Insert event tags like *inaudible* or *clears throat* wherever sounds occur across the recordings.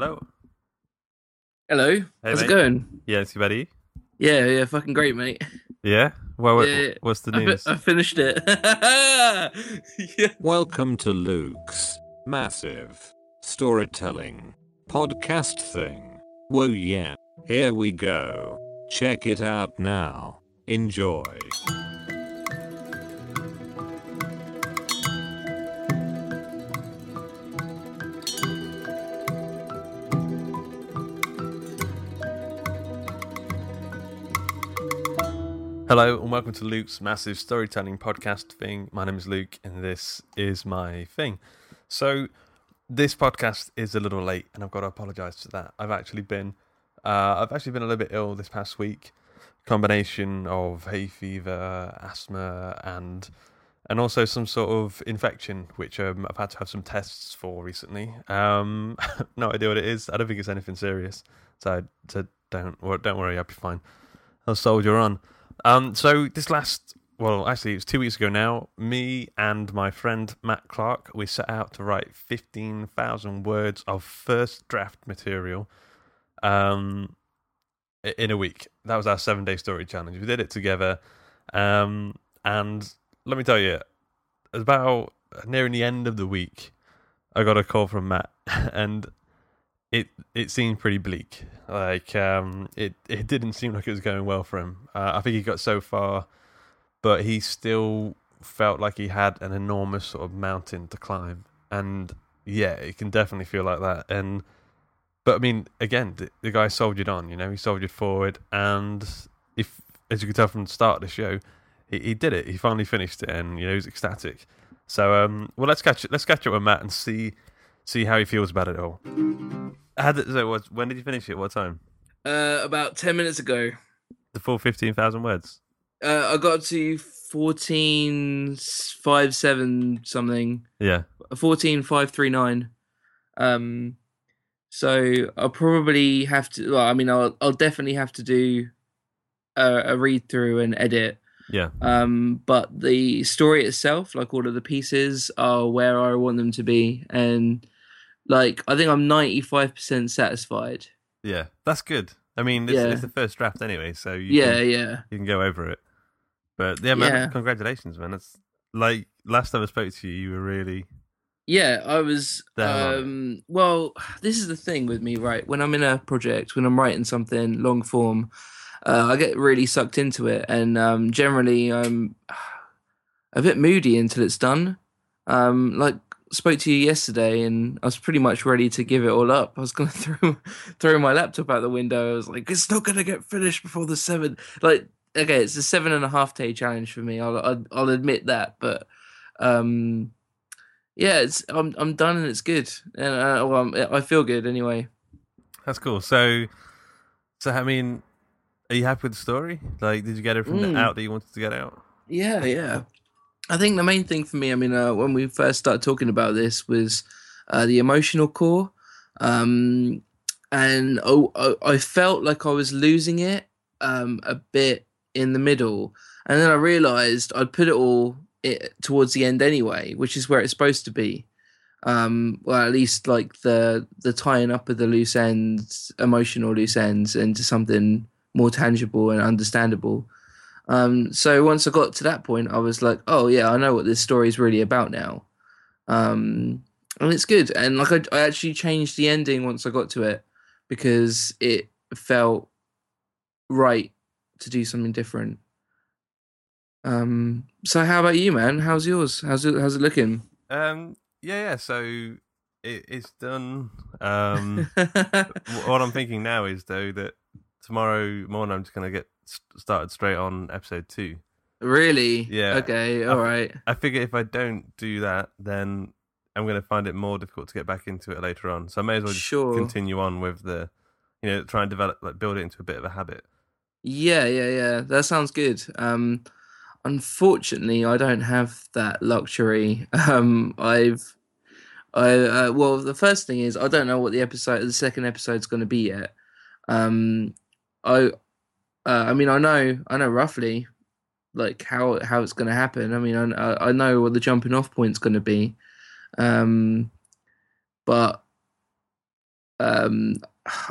Hello. Hello. Hey, How's mate. it going? Yes, you ready? Yeah, yeah, fucking great, mate. Yeah. Well, Yeah, what's the I fi- news? I, finished it. *laughs* yeah. Welcome to Luke's massive storytelling podcast thing. Whoa, yeah. Here we go. Check it out now. Enjoy. Hello and welcome to Luke's massive storytelling podcast thing. My name is Luke and this is my thing. So this podcast is a little late and I've got to apologize for that. I've actually been uh, I've actually been a little bit ill this past week. Combination of hay fever, asthma and and also some sort of infection which um, I've had to have some tests for recently. Um, *laughs* no idea what it is. I don't think it's anything serious. So, so don't don't worry, I'll be fine. I'll soldier on. Um, so this last, well, actually, it was two weeks ago now. Me and my friend Matt Clark, we set out to write fifteen thousand words of first draft material, um, in a week. That was our seven-day story challenge. We did it together, um, and let me tell you, about nearing the end of the week, I got a call from Matt, *laughs* and it it seemed pretty bleak. Like um, it it didn't seem like it was going well for him. Uh, I think he got so far, but he still felt like he had an enormous sort of mountain to climb. And yeah, it can definitely feel like that. And but I mean, again, the, the guy soldiered on. You know, he soldiered forward, and if as you can tell from the start of the show, he, he did it. He finally finished it, and you know, he was ecstatic. So um, well, let's catch let's catch up with Matt and see see how he feels about it all. How did, so what, when did you finish it? What time? Uh, about 10 minutes ago, The full fifteen thousand words. uh, I got to 14, 5, 7 something. Yeah, 14, 5, 3, 9. Um, so I'll probably have to, well, I mean, I'll, I'll definitely have to do a, a read through and edit. Yeah, um but the story itself like all of the pieces are where i want them to be and like i think i'm 95% satisfied yeah. That's good. I mean, it's, Yeah. it's the first draft anyway, so you yeah can, yeah you can go over it. But yeah, man, Yeah. congratulations, man. That's like last time I spoke to you, you were really yeah i was Down on it. um well this is the thing with me right when i'm in a project when i'm writing something long form uh, i get really sucked into it and um generally i'm *sighs* a bit moody until it's done um like spoke to you yesterday and I was pretty much ready to give it all up. I was *laughs* gonna throw throw my laptop out the window. I was like, it's not gonna get finished before the seven. Like, okay, it's a seven and a half day challenge for me. I'll I'll, I'll admit that, but um, yeah, it's I'm I'm done and it's good, and uh, well, I'm, I feel good anyway. that's cool. So, so I mean, are you happy with the story? Like, did you get it from Mm. the out that you wanted to get out? Yeah, yeah. I think the main thing for me, I mean, uh, when we first started talking about this, was uh, the emotional core, um, and oh, I, I felt like I was losing it um, a bit in the middle, and then I realised I'd put it all it, towards the end anyway, which is where it's supposed to be. Um, well, at least like the the tying up of the loose ends, emotional loose ends, into something more tangible and understandable. Um, so once I got to that point, I was like, oh yeah, I know what this story is really about now. Um, and it's good. And like I, I actually changed the ending once I got to it because it felt right to do something different. Um, so how about you, man? How's yours? How's it? How's it looking? Um, yeah, yeah. So it, it's done. Um, *laughs* what I'm thinking now is though that tomorrow morning I'm just gonna get started straight on episode two. really? Yeah. Okay. I- All right. I figure if I don't do that, then I'm going to find it more difficult to get back into it later on. So I may as well just Sure. continue on with the, you know, try and develop, like, build it into a bit of a habit. Yeah, yeah, yeah. That sounds good. Um, unfortunately, I don't have that luxury. *laughs* Um, I've, I uh, well, the first thing is I don't know what the episode, the second episode's going to be yet. Um, I, uh, I mean, I know, I know roughly, like how how it's going to happen. I mean, I I know what the jumping off point's going to be, um, but um,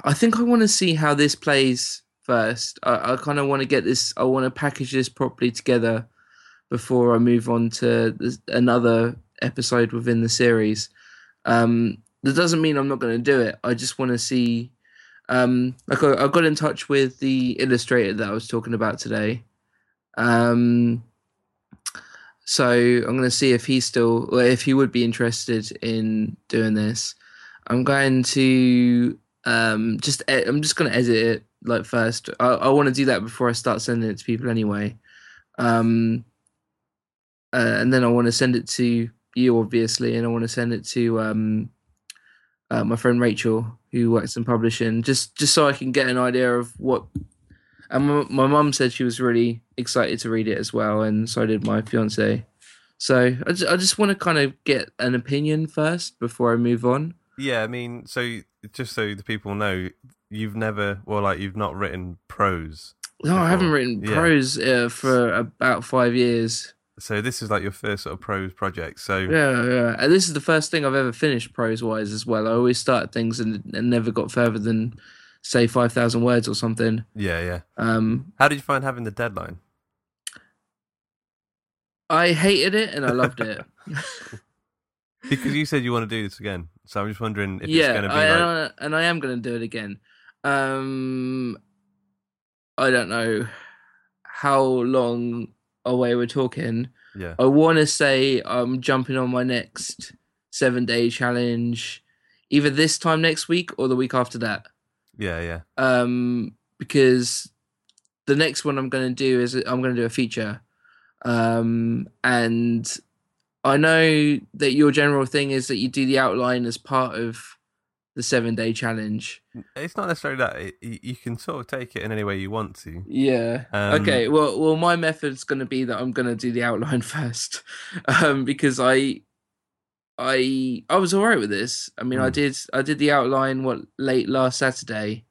I think I want to see how this plays first. I, I kind of want to get this. I want to package this properly together before I move on to this, another episode within the series. Um, that doesn't mean I'm not going to do it. I just want to see. Um, like I, I got in touch with the illustrator that I was talking about today. Um, so I'm going to see if he's still, or if he would be interested in doing this. I'm going to um just e- I'm just going to edit it like first. I, I want to do that before I start sending it to people anyway. Um, uh, and then I want to send it to you, obviously, and I want to send it to um, uh, my friend Rachel, who works in publishing, just just so I can get an idea of what. And my, mum said she was really excited to read it as well, and so did my fiance. So I just, I just want to kind of get an opinion first before I move on. Yeah, I mean, so just so the people know, you've never, well, like you've not written prose. No, I haven't Before, written yeah. prose uh, for about five years. So this is like your first sort of prose project. So Yeah, yeah. And this is the first thing I've ever finished prose wise as well. I always started things and, and never got further than say five thousand words or something. yeah, yeah. Um, How did you find having the deadline? I hated it and I loved it. *laughs* *laughs* Because you said you want to do this again, so I'm just wondering if it's yeah, going to be I, like, and, I, and I am going to do it again. Um, I don't know how long away we're talking. yeah, I want to say I'm jumping on my next seven day challenge, either this time next week or the week after that. yeah, yeah, um, because the next one I'm going to do is I'm going to do a feature, um, and I know that your general thing is that you do the outline as part of the seven day challenge. It's not necessarily that. It, you can sort of take it in any way you want to. Yeah. Um, okay. Well, well, my method's going to be that I'm going to do the outline *laughs* first, um, because I, I, I was alright with this. I mean, I Mm. did, I did the outline what late last Saturday,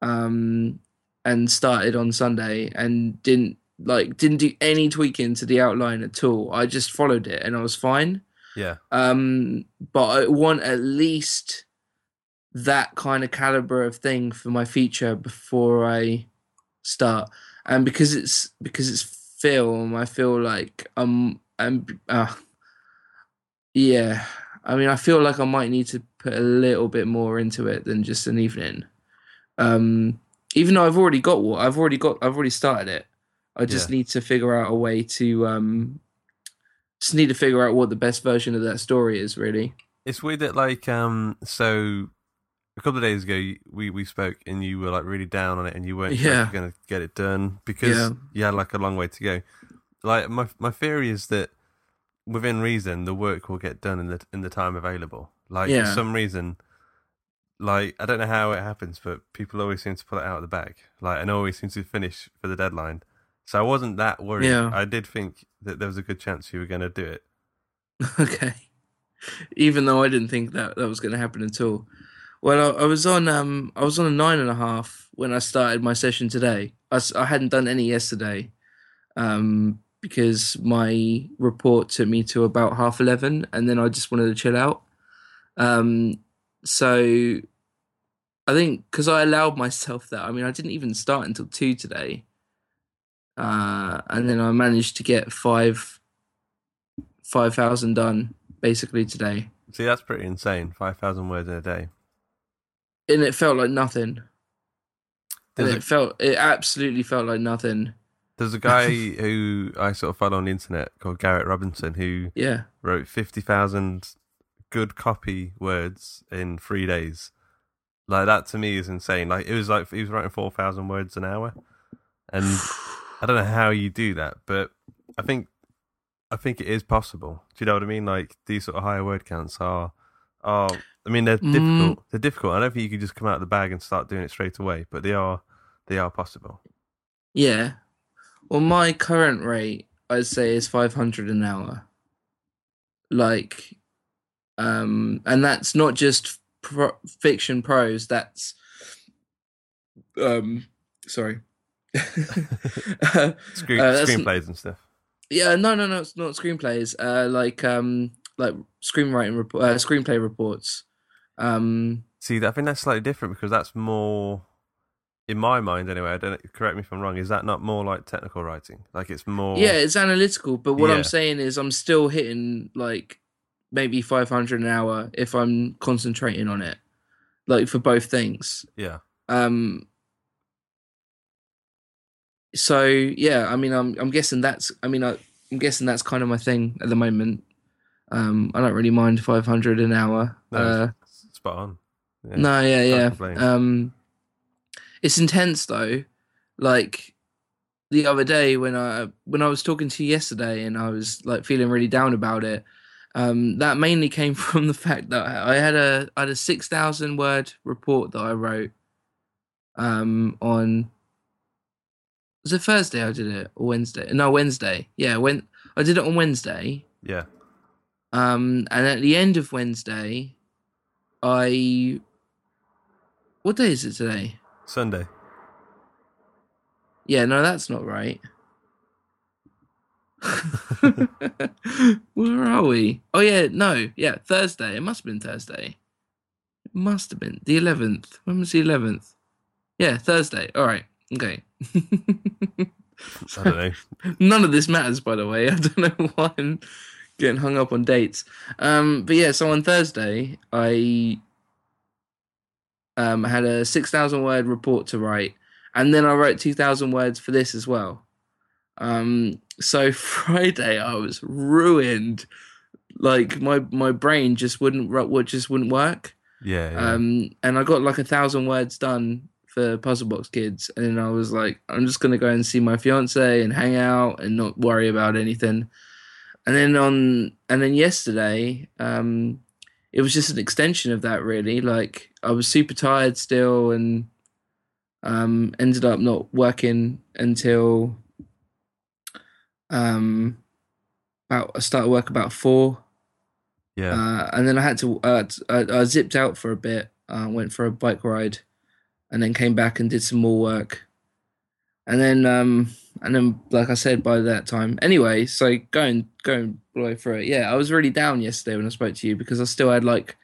um, and started on Sunday and didn't like didn't do any tweaking to the outline at all. I just followed it and I was fine. Yeah, Um, but I want at least that kind of caliber of thing for my feature before I start. And because it's because it's film, I feel like I'm I'm uh, yeah. I mean, I feel like I might need to put a little bit more into it than just an evening. Um, even though I've already got what I've already got, I've already started it. I just Yeah. need to figure out a way to um, just need to figure out what the best version of that story is. Really, it's weird that like um. So a couple of days ago, we we spoke and you were like really down on it, and you weren't Yeah. going to get it done because Yeah. you had like a long way to go. Like my my theory is that within reason, the work will get done in the in the time available. Like for some reason, like I don't know how it happens, but people always seem to pull it out of the bag. Like and always seem to finish for the deadline. So I wasn't that worried. Yeah. I did think that there was a good chance you were going to do it. *laughs* okay. Even though I didn't think that that was going to happen at all. Well, I, I was on um I was on a nine and a half when I started my session today. I hadn't done any yesterday, um because my report took me to about half eleven, and then I just wanted to chill out. Um, so I think because I allowed myself that. I mean, I didn't even start until two today, uh, and then I managed to get five five thousand done basically today, See, that's pretty insane. Five thousand words in a day. And it felt like nothing. And a- it felt it absolutely felt like nothing. There's a guy *laughs* who I sort of follow on the internet called Garrett Robinson who Yeah, wrote 50,000 good copy words in three days. Like, that to me is insane. Like, it was like he was writing 4,000 words an hour. And *sighs* I don't know how you do that, but I think I think it is possible. Do you know what I mean? Like these sort of higher word counts are are. I mean, they're Mm. difficult. They're difficult. I don't think you can just come out of the bag and start doing it straight away, but they are they are possible. Yeah. Well, my current rate, I'd say, is 500 an hour. Like, um, and that's not just pro- fiction prose. That's, um, sorry. *laughs* *laughs* Uh, Screen, uh, screenplays and stuff. yeah, no, no, no, it's not screenplays. Uh, like, um, like screenwriting, rep- uh, screenplay reports. Um, See, I think that's slightly different because that's more, in my mind anyway. I don't correct me if I'm wrong. Is that not more like technical writing? Like it's more. Yeah, it's analytical, but what Yeah. I'm saying is I'm still hitting like maybe 500 an hour if I'm concentrating on it, like for both things. yeah. Um. So yeah, I mean, I'm I'm guessing that's I mean I, I'm guessing that's kind of my thing at the moment. Um, I don't really mind 500 an hour. No, uh, spot on. Yeah. no, yeah, yeah. complain. Um, it's intense though. Like the other day when I when I was talking to you yesterday and I was like feeling really down about it. Um, that mainly came *laughs* from the fact that I had a I had a six thousand word report that I wrote. Um, on was it Thursday I did it or Wednesday? No, Wednesday. Yeah, when I did it on Wednesday. Yeah. Um, and at the end of Wednesday, I. What day is it today? Sunday. Yeah, no, that's not right. *laughs* Where are we? Oh yeah, no, yeah, Thursday. It must have been Thursday. It must have been the eleventh. When was the eleventh? Yeah, Thursday. All right. Okay. I don't know. *laughs* None of this matters, by the way. *laughs* I don't know why I'm getting hung up on dates. Um, but yeah, so on Thursday, I um, had a 6,000 word report to write, and then I wrote 2,000 words for this as well. Um, so *laughs* Friday, I was ruined. Like my my brain just wouldn't would just wouldn't work. Yeah. yeah. Um, and I got like a thousand words done for Puzzle Box Kids, and I was like, I'm just gonna go and see my fiance and hang out and not worry about anything. And then on, and then yesterday, um, it was just an extension of that. Really, like I was super tired still, and um, ended up not working until um, about I started work about four. yeah. Uh, and then I had to, uh, I, I zipped out for a bit, uh, went for a bike ride, and then came back and did some more work. And then, um, and then, like I said, by that time, anyway, so going, going blow through it. Yeah, I was really down yesterday when I spoke to you because I still had like,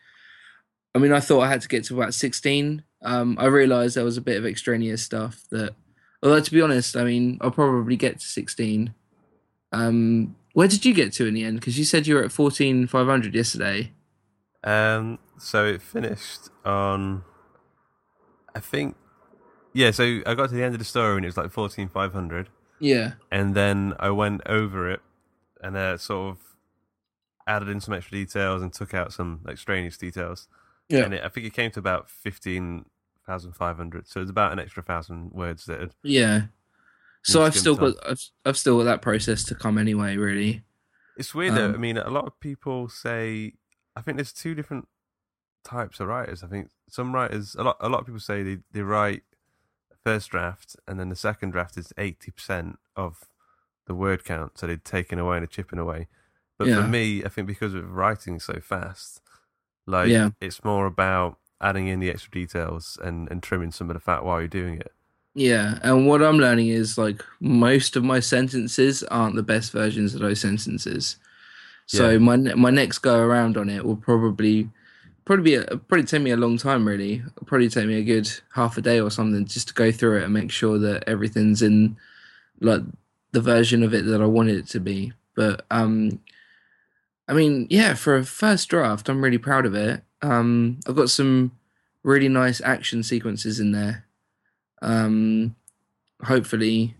I mean, I thought I had to get to about 16. Um, I realized there was a bit of extraneous stuff that, although to be honest, I mean, I'll probably get to 16. Um, where did you get to in the end? Because you said you were at 14,500 yesterday. Um, so it finished on, I think, yeah. So I got to the end of the story and it was like fourteen five hundred, Yeah. and then I went over it and uh, sort of added in some extra details and took out some extraneous details. Yeah. And it, I think it came to about fifteen thousand five hundred. So it's about an extra thousand words that had Yeah. So I've still got I've, I've still got that process to come anyway. Really. It's weird though. I Um, mean, a lot of people say. I think there's two different types of writers. I think some writers, a lot, a lot of people say they, they write first draft, and then the second draft is eighty percent of the word count, so they're taking away and chipping away. But Yeah. for me, I think because of writing so fast, like Yeah. it's more about adding in the extra details and, and trimming some of the fat while you're doing it. Yeah, and what I'm learning is like most of my sentences aren't the best versions of those sentences. So Yeah. my my next go around on it will probably probably be a, probably take me a long time. Really, It'll probably take me a good half a day or something just to go through it and make sure that everything's in like the version of it that I wanted it to be. But um, I mean, yeah, for a first draft, I'm really proud of it. Um, I've got some really nice action sequences in there. Um, hopefully,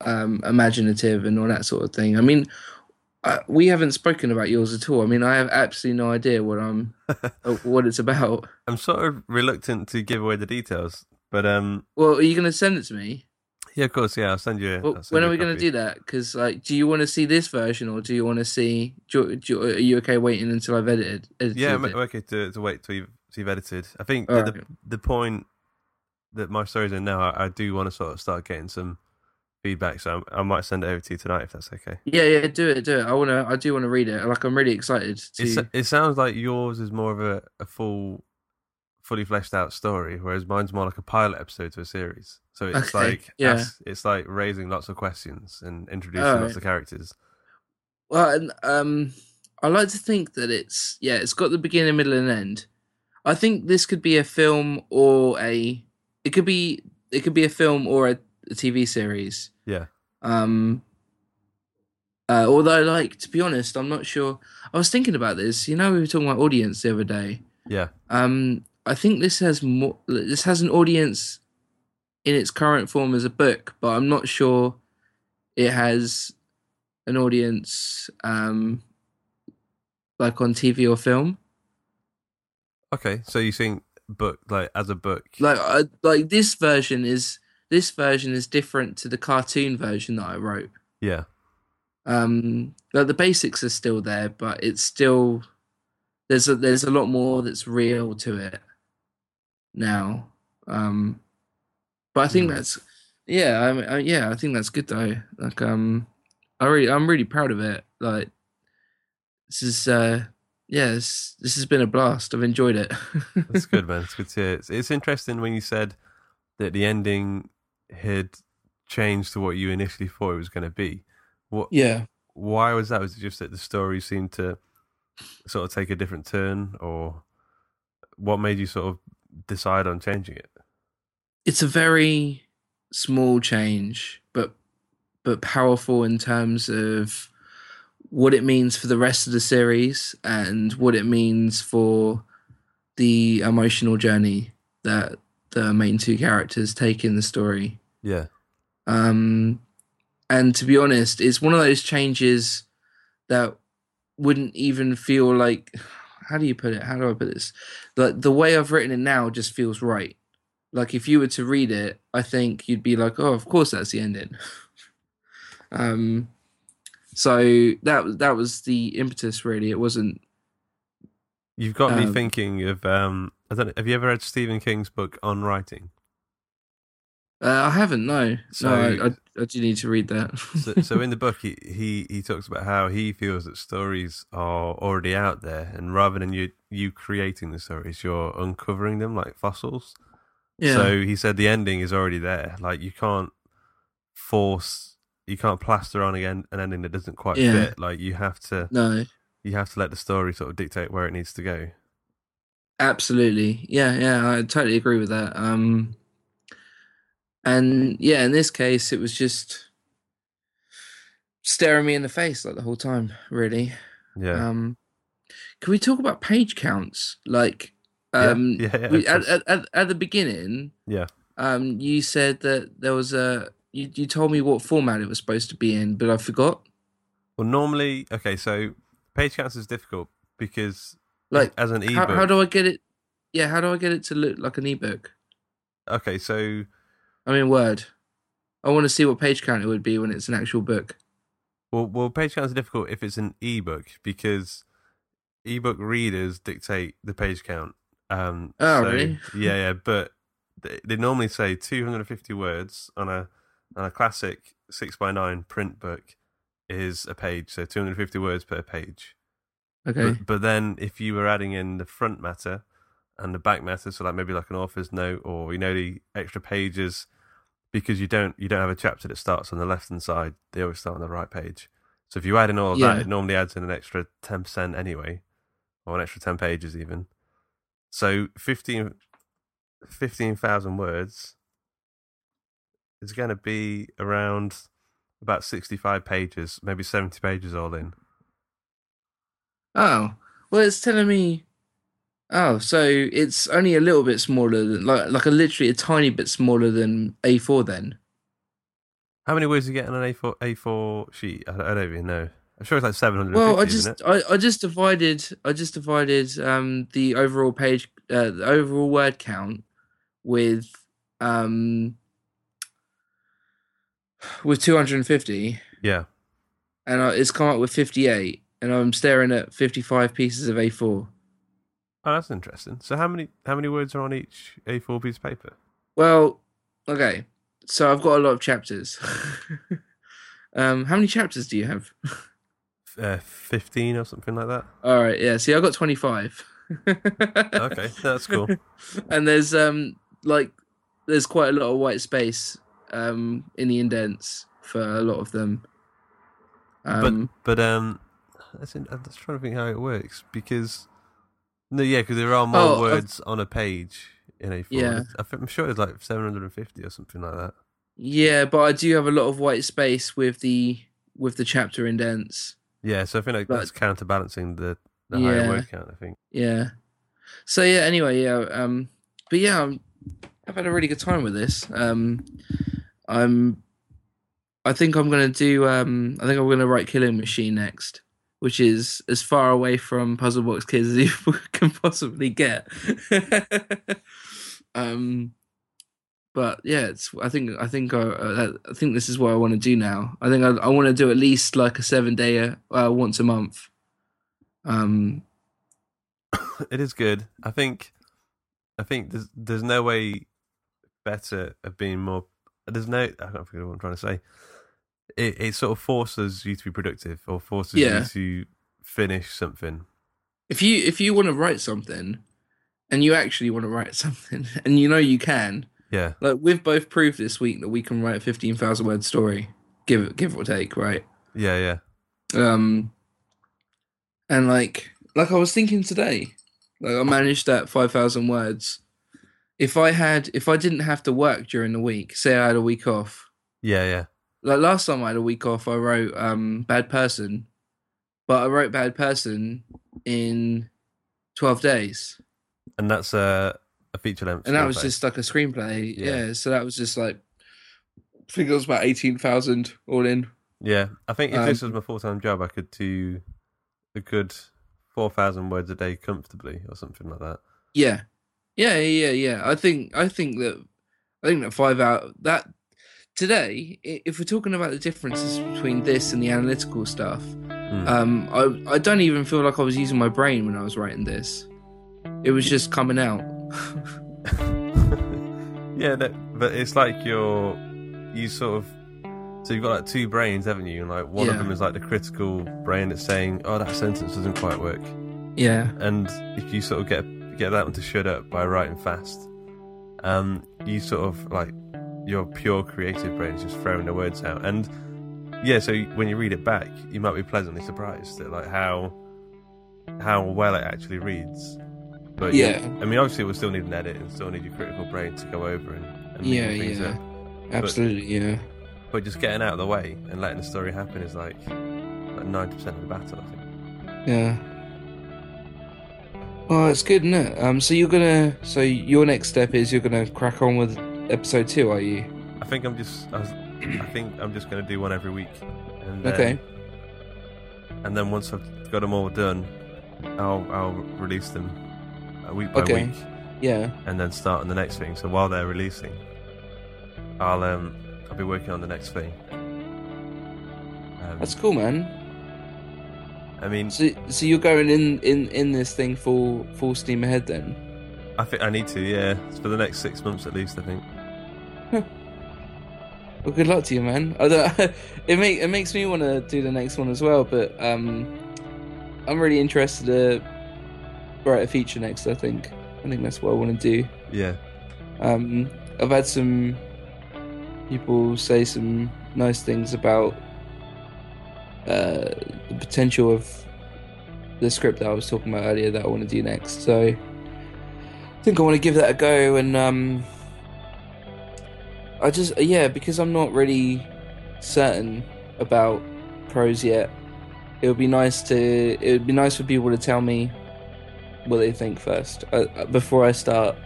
um, imaginative and all that sort of thing. I mean, uh, we haven't spoken about yours at all. I mean, I have absolutely no idea what I'm, *laughs* uh, what it's about. I'm sort of reluctant to give away the details, but um, Well, are you going to send it to me? Yeah, of course. Yeah, I'll send you. Well, I'll send when you are we going to do that? Because like, do you want to see this version or do you want to see? Do you, do are you okay waiting until I've edited? edited Yeah, I'm? I'm okay to, to wait till you've, till you've edited. I think the, right. the point that my story's in now, I, I do want to sort of start getting some feedback, so I, I might send it over to you tonight if that's okay. Yeah, yeah, do it, do it. I wanna, I do want to read it. Like, I'm really excited to. It's, it sounds like yours is more of a, a full, fully fleshed out story, whereas mine's more like a pilot episode to a series. So it's Okay, like yeah. it's like raising lots of questions and introducing lots of characters. Well, and, um, I like to think that it's yeah, it's got the beginning, middle, and end. I think this could be a film or a. It could be it could be a film or a, a TV series. Yeah. Um. Uh, although, like to be honest, I'm not sure. I was thinking about this. You know, we were talking about audience the other day. Yeah. Um, I think this has more. This has an audience in its current form as a book, but I'm not sure it has an audience um, like on TV or film. Okay. So you think book like as a book? Like, uh, like this version is this version is different to the cartoon version that I wrote. yeah. Um, like the basics are still there, but it's still there's a there's a lot more that's real to it now. Um, but I think Hmm. that's yeah, I, mean, I yeah, I think that's good though. Like um, I really I'm really proud of it. Like this is uh yeah, this, this has been a blast. I've enjoyed it. *laughs* That's good, man. It's good to hear. It's, it's interesting when you said that the ending had changed to what you initially thought it was going to be. What? yeah. Why was that? Was it just that the story seemed to sort of take a different turn, or what made you sort of decide on changing it? it's a very small change, but but powerful in terms of what it means for the rest of the series and what it means for the emotional journey that the main two characters take in the story. Yeah, Um, and to be honest, it's one of those changes that wouldn't even feel like *sighs* how do you put it? How do I put this? Like the way I've written it now just feels right. Like if you were to read it, I think you'd be like, "Oh, of course that's the ending." *laughs* um, so that that was the impetus. Really, it wasn't. you've got me Um, thinking of. Um, I don't. know, Have you ever read Stephen King's book on writing? Uh, I haven't. No, So- no. I, I, I do need to read that. *laughs* so, so in the book, he, he he talks about how he feels that stories are already out there, and rather than you you creating the stories, you're uncovering them like fossils. yeah. So he said the ending is already there. Like you can't force, you can't plaster on again an ending that doesn't quite Yeah. fit. Like you have to, no. you have to let the story sort of dictate where it needs to go. Absolutely. Yeah, yeah, I totally agree with that. Um and yeah, in this case it was just staring me in the face like the whole time, really. Yeah, Um can we talk about page counts? Like Yeah, um yeah, yeah, we, at, at, at, the beginning, yeah. um you said that there was a you, you told me what format it was supposed to be in, but I forgot. Well, normally, okay, so page counts is difficult because Like as an how, ebook. how do I get it yeah, how do I get it to look like an ebook? okay, so I mean Word. I want to see what page count it would be when it's an actual book. Well, well, page counts are difficult if it's an ebook because ebook readers dictate the page count. Um, Oh, so- really? Yeah, yeah. But they, they normally say 250 words on a on a classic six by nine print book is a page, so 250 words per page. Okay. But, but then if you were adding in the front matter and the back matter, so like maybe like an author's note or you know the extra pages, because you don't you don't have a chapter that starts on the left hand side, they always start on the right page. So if you add in all of Yeah. that, it normally adds in an extra ten percent anyway, or an extra ten pages even. So 15 15,000 words is going to be around about 65 pages, maybe 70 pages all in. Oh, well, it's telling me. Oh, so it's only a little bit smaller than like like a literally a tiny bit smaller than A4 then. How many words do you get on an A4 A4 sheet? I don't, I don't even know. I'm sure it's like 750, Well, I just? I, I just divided I just divided um the overall page uh, the overall word count with um with 250, Yeah. and I, it's come up with 58, and I'm staring at 55 pieces of A4. Oh, that's interesting. So how many how many words are on each A4 piece of paper? Well, okay, so I've got a lot of chapters. *laughs* um, how many chapters do you have? Uh, Fifteen or something like that. All right, yeah. See, I got 25. *laughs* Okay, that's cool. and there's um like there's quite a lot of white space um in the indents for a lot of them. Um, but but um, that's in, I'm just trying to think how it works because no, yeah, because there are more Oh, I've- words on a page in A4. Yeah. I I'm sure it's like 750 or something like that. yeah, but I do have a lot of white space with the with the chapter indents. Yeah, so I think like But- that's counterbalancing the the Yeah. higher word count. I think. Yeah. So yeah. Anyway, yeah. Um. But yeah, I'm, I've had a really good time with this. Um. I'm. I think I'm gonna do. Um. I think I'm gonna write Killing Machine next, which is as far away from Puzzle Box Kids as *laughs* you can possibly get. *laughs* um. But yeah, it's. I think. I think. I, uh, I think this is what I want to do now. I think I, I want to do at least like a seven day, uh, once a month. Um. *coughs* it is good. I think. I think there's there's no way better of being more. There's no. I don't forget what I'm trying to say. It it sort of forces you to be productive or forces Yeah. you to finish something. if you if you want to write something and you actually want to write *laughs* something and you know you can Yeah, like we've both proved this week that we can write a 15,000 word story give it give or take right yeah, yeah. um and like like I was thinking today like I managed that 5,000 words if I had if I didn't have to work during the week say I had a week off Yeah, yeah. Like last time I had a week off, I wrote um bad person, but I wrote bad person in twelve days, And that's a a feature length. and that was just like a screenplay. Yeah. Yeah, so that was just like I think it was about eighteen thousand all in. Yeah, I think if Um, this was my full time job, I could do a good four thousand words a day comfortably, or something like that. Yeah, yeah, yeah, yeah. I think I think that I think that five out that today, if we're talking about the differences between this and the analytical stuff, Mm. um, I I don't even feel like I was using my brain when I was writing this. It was just coming out. *laughs* yeah, that, but it's like you're you sort of so you've got like two brains, haven't you? And like one of them is like the critical brain that's saying, "Oh, that sentence doesn't quite work," Yeah, and if you sort of get get that one to shut up by writing fast, um, you sort of like your pure creative brain is just throwing the words out, and yeah, so when you read it back, you might be pleasantly surprised at like how how well it actually reads. But you- Yeah. I mean, obviously, we'll still need an edit and still need your critical brain to go over and, and Yeah, things yeah. up. absolutely. Yeah, But just getting out of the way and letting the story happen is like like ninety percent of the battle, I think. yeah. Well, it's good, isn't it? Um, so you're gonna, so your next step is you're gonna crack on with episode two, are you? I think I'm just I, was, *clears throat* I think I'm just going to do one every week. And then, Okay. And then once I've got them all done, I'll I'll release them week by Okay. week, Yeah. and then start on the next thing. So while they're releasing, I'll um I'll be working on the next thing. Um, That's cool, man. I mean, So, so you're going in in in this thing full full steam ahead then? I think I need to. Yeah, it's for the next six months at least. I think. Well, good luck to you, man. I don't, *laughs* it make it makes me want to do the next one as well, but um, I'm really interested to write a feature next. I think I think that's what I want to do. Yeah. Um, I've had some people say some nice things about uh, the potential of the script that I was talking about earlier that I want to do next. So I think I want to give that a go. And um, I just yeah, because I'm not really certain about prose yet. It would be nice to. It would be nice for people to tell me what they think first uh, before I start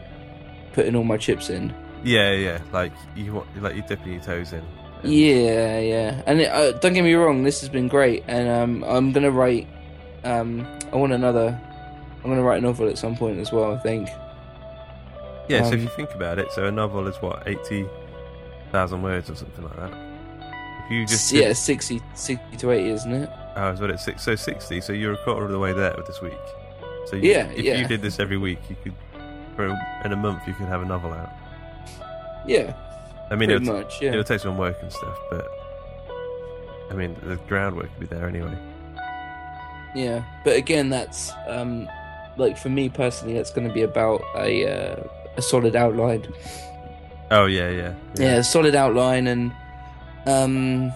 putting all my chips in. Yeah, yeah. Like you want, like you dipping your toes in. And- Yeah, yeah. And it, uh, don't get me wrong, this has been great, and um, I'm gonna write. Um, I want another. I'm gonna write a novel at some point as well. I think. Yeah, so if Um, you think about it, so a novel is what eighty thousand words or something like that. If you just yeah, did- 60, 60 to eighty, isn't it? Oh, is what it's six, so sixty. So you're a quarter of the way there with this week. So you, Yeah, if yeah. you did this every week, you could, for in a month, you could have a novel out. Yeah, I mean, pretty it'll, much. Yeah, it'll take some work and stuff, but I mean, the groundwork would be there anyway. yeah. But again, that's um, like for me personally, that's going to be about a uh, a solid outline. Oh yeah, yeah, yeah, a solid outline and um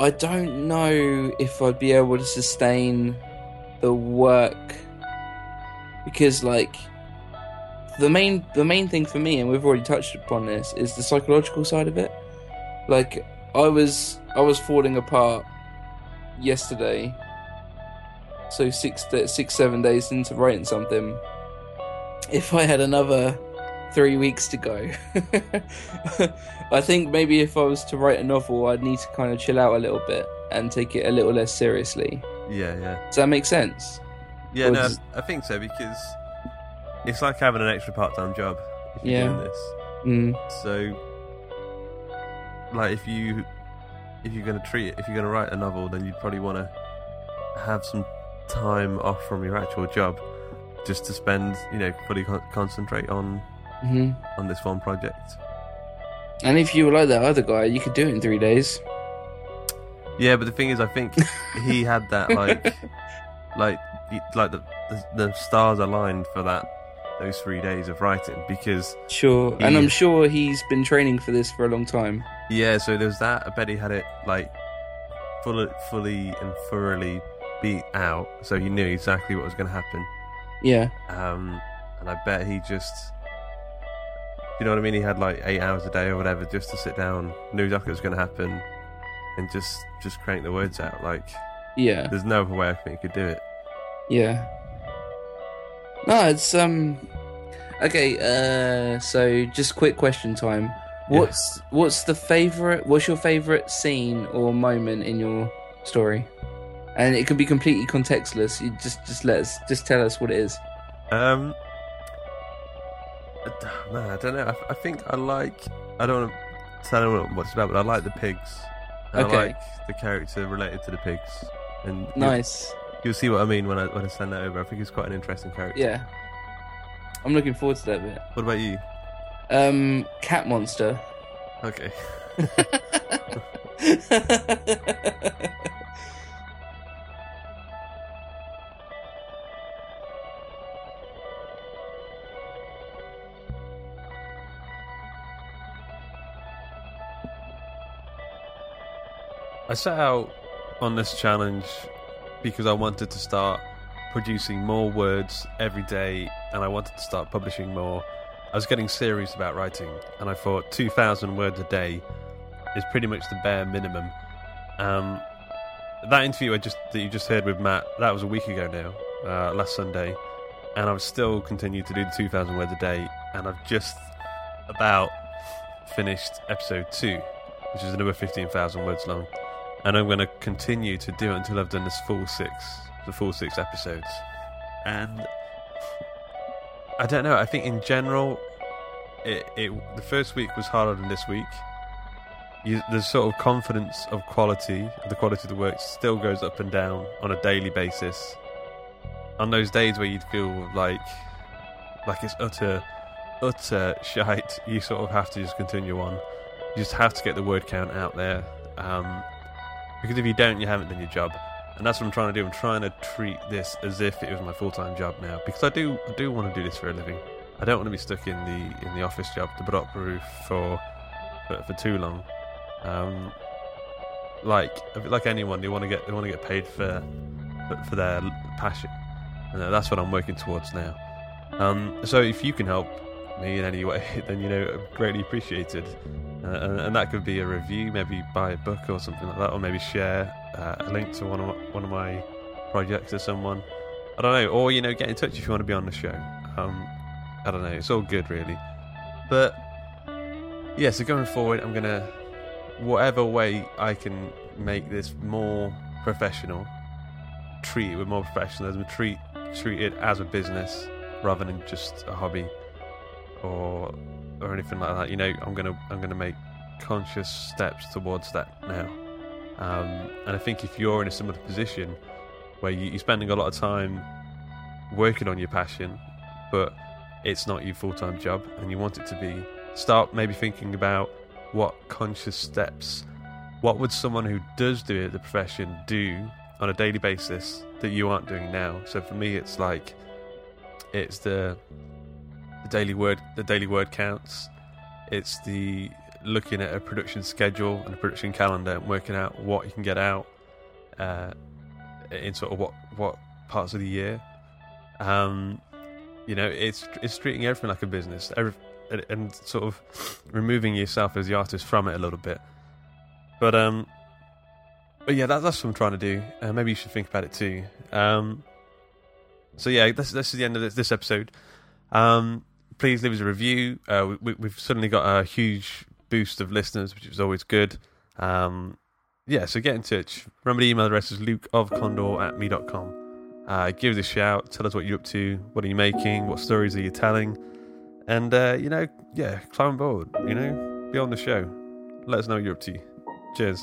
I don't know if I'd be able to sustain the work because like the main the main thing for me and we've already touched upon this is the psychological side of it. Like I was I was falling apart yesterday so six six seven days into writing something. If I had another three weeks to go. *laughs* I think maybe if I was to write a novel, I'd need to kind of chill out a little bit and take it a little less seriously. yeah, yeah. Does that make sense? Yeah, Or no, does- I think so because it's like having an extra part-time job if you're Yeah. doing this. Mm, So, like, if you if you're going to treat it, if you're going to write a novel, then you'd probably want to have some time off from your actual job, just to spend, you know, fully con- concentrate on hmm on this one project. And if you were like that other guy, you could do it in three days. Yeah, but the thing is, I think *laughs* he had that like, like, like the, the the stars aligned for that those three days of writing because Sure. And I'm sure he's been training for this for a long time. Yeah, so there's that. I bet he had it like fully, fully and thoroughly beat out, so he knew exactly what was going to happen. Yeah. Um, and I bet he just, you know what I mean? He had like eight hours a day or whatever just to sit down, knew what was going to happen, and just just crank the words out. Like, Yeah. there's no other way I think he could do it. Yeah. No, it's um okay, uh so just quick question time. Yeah. What's what's the favorite what's your favorite scene or moment in your story? And it can be completely contextless. You just just let us just tell us what it is. Um, man, I don't know. I, I think I like. I don't want to tell anyone what it's about, but I like the pigs. And Okay. I like the character related to the pigs. And you'll- Nice. You'll, see what I mean when I when I send that over. I think it's quite an interesting character. Yeah. I'm looking forward to that bit. What about you? Um Cat Monster. Okay. *laughs* *laughs* I set out on this challenge because I wanted to start producing more words every day and I wanted to start publishing more. I was getting serious about writing and I thought 2,000 words a day is pretty much the bare minimum. Um, that interview I just that you just heard with Matt, that was a week ago now, uh, last Sunday, and I've still continued to do the 2,000 words a day, and I've just about finished episode two, which is another 15,000 words long, and I'm going to continue to do it until I've done this full six, the full six episodes, and I don't know. I think in general, it, it the first week was harder than this week. You, the sort of confidence of quality, the quality of the work, still goes up and down on a daily basis. On those days where you'd feel like, like it's utter, utter shite, you sort of have to just continue on. You just have to get the word count out there, um, because if you don't, you haven't done your job. And that's what I'm trying to do. I'm trying to treat this as if it was my full-time job now, because I do, I do want to do this for a living. I don't want to be stuck in the in the office job, the up roof for, for for too long. Um, like like anyone, they want to get they want to get paid for, for their passion, and that's what I'm working towards now. Um, so if you can help me in any way, *laughs* then you know greatly appreciated. Uh, and, and that could be a review, maybe buy a book or something like that, or maybe share uh, a link to one of my, one of my projects to someone. I don't know, or you know, get in touch if you want to be on the show. Um, I don't know, it's all good really. But yeah, so going forward, I'm gonna whatever way I can make this more professional, treat it with more professionalism, treat treat it as a business rather than just a hobby or or anything like that. You know, I'm gonna I'm gonna make conscious steps towards that now. Um, and I think if you're in a similar position where you, you're spending a lot of time working on your passion, but it's not your full time job and you want it to be, start maybe thinking about what conscious steps, what would someone who does do it, the profession, do on a daily basis that you aren't doing now. So for me, it's like it's the the daily word the daily word counts. It's the looking at a production schedule and a production calendar and working out what you can get out uh, in sort of what what parts of the year. Um, you know, it's it's treating everything like a business, every, and, sort of removing yourself as the artist from it a little bit. But um, but yeah, that, that's what I'm trying to do. Uh, maybe you should think about it too. Um, so yeah, this, this is the end of this, this episode. Um, please leave us a review. Uh, we, have suddenly got a huge boost of listeners, which is always good. Um, yeah, so get in touch. Remember the email address is lukeofcondor at me.com. Uh, give us a shout. Tell us what you're up to. What are you making? What stories are you telling? And, uh, you know, yeah, climb board. You know, be on the show. Let us know what you're up to. Cheers.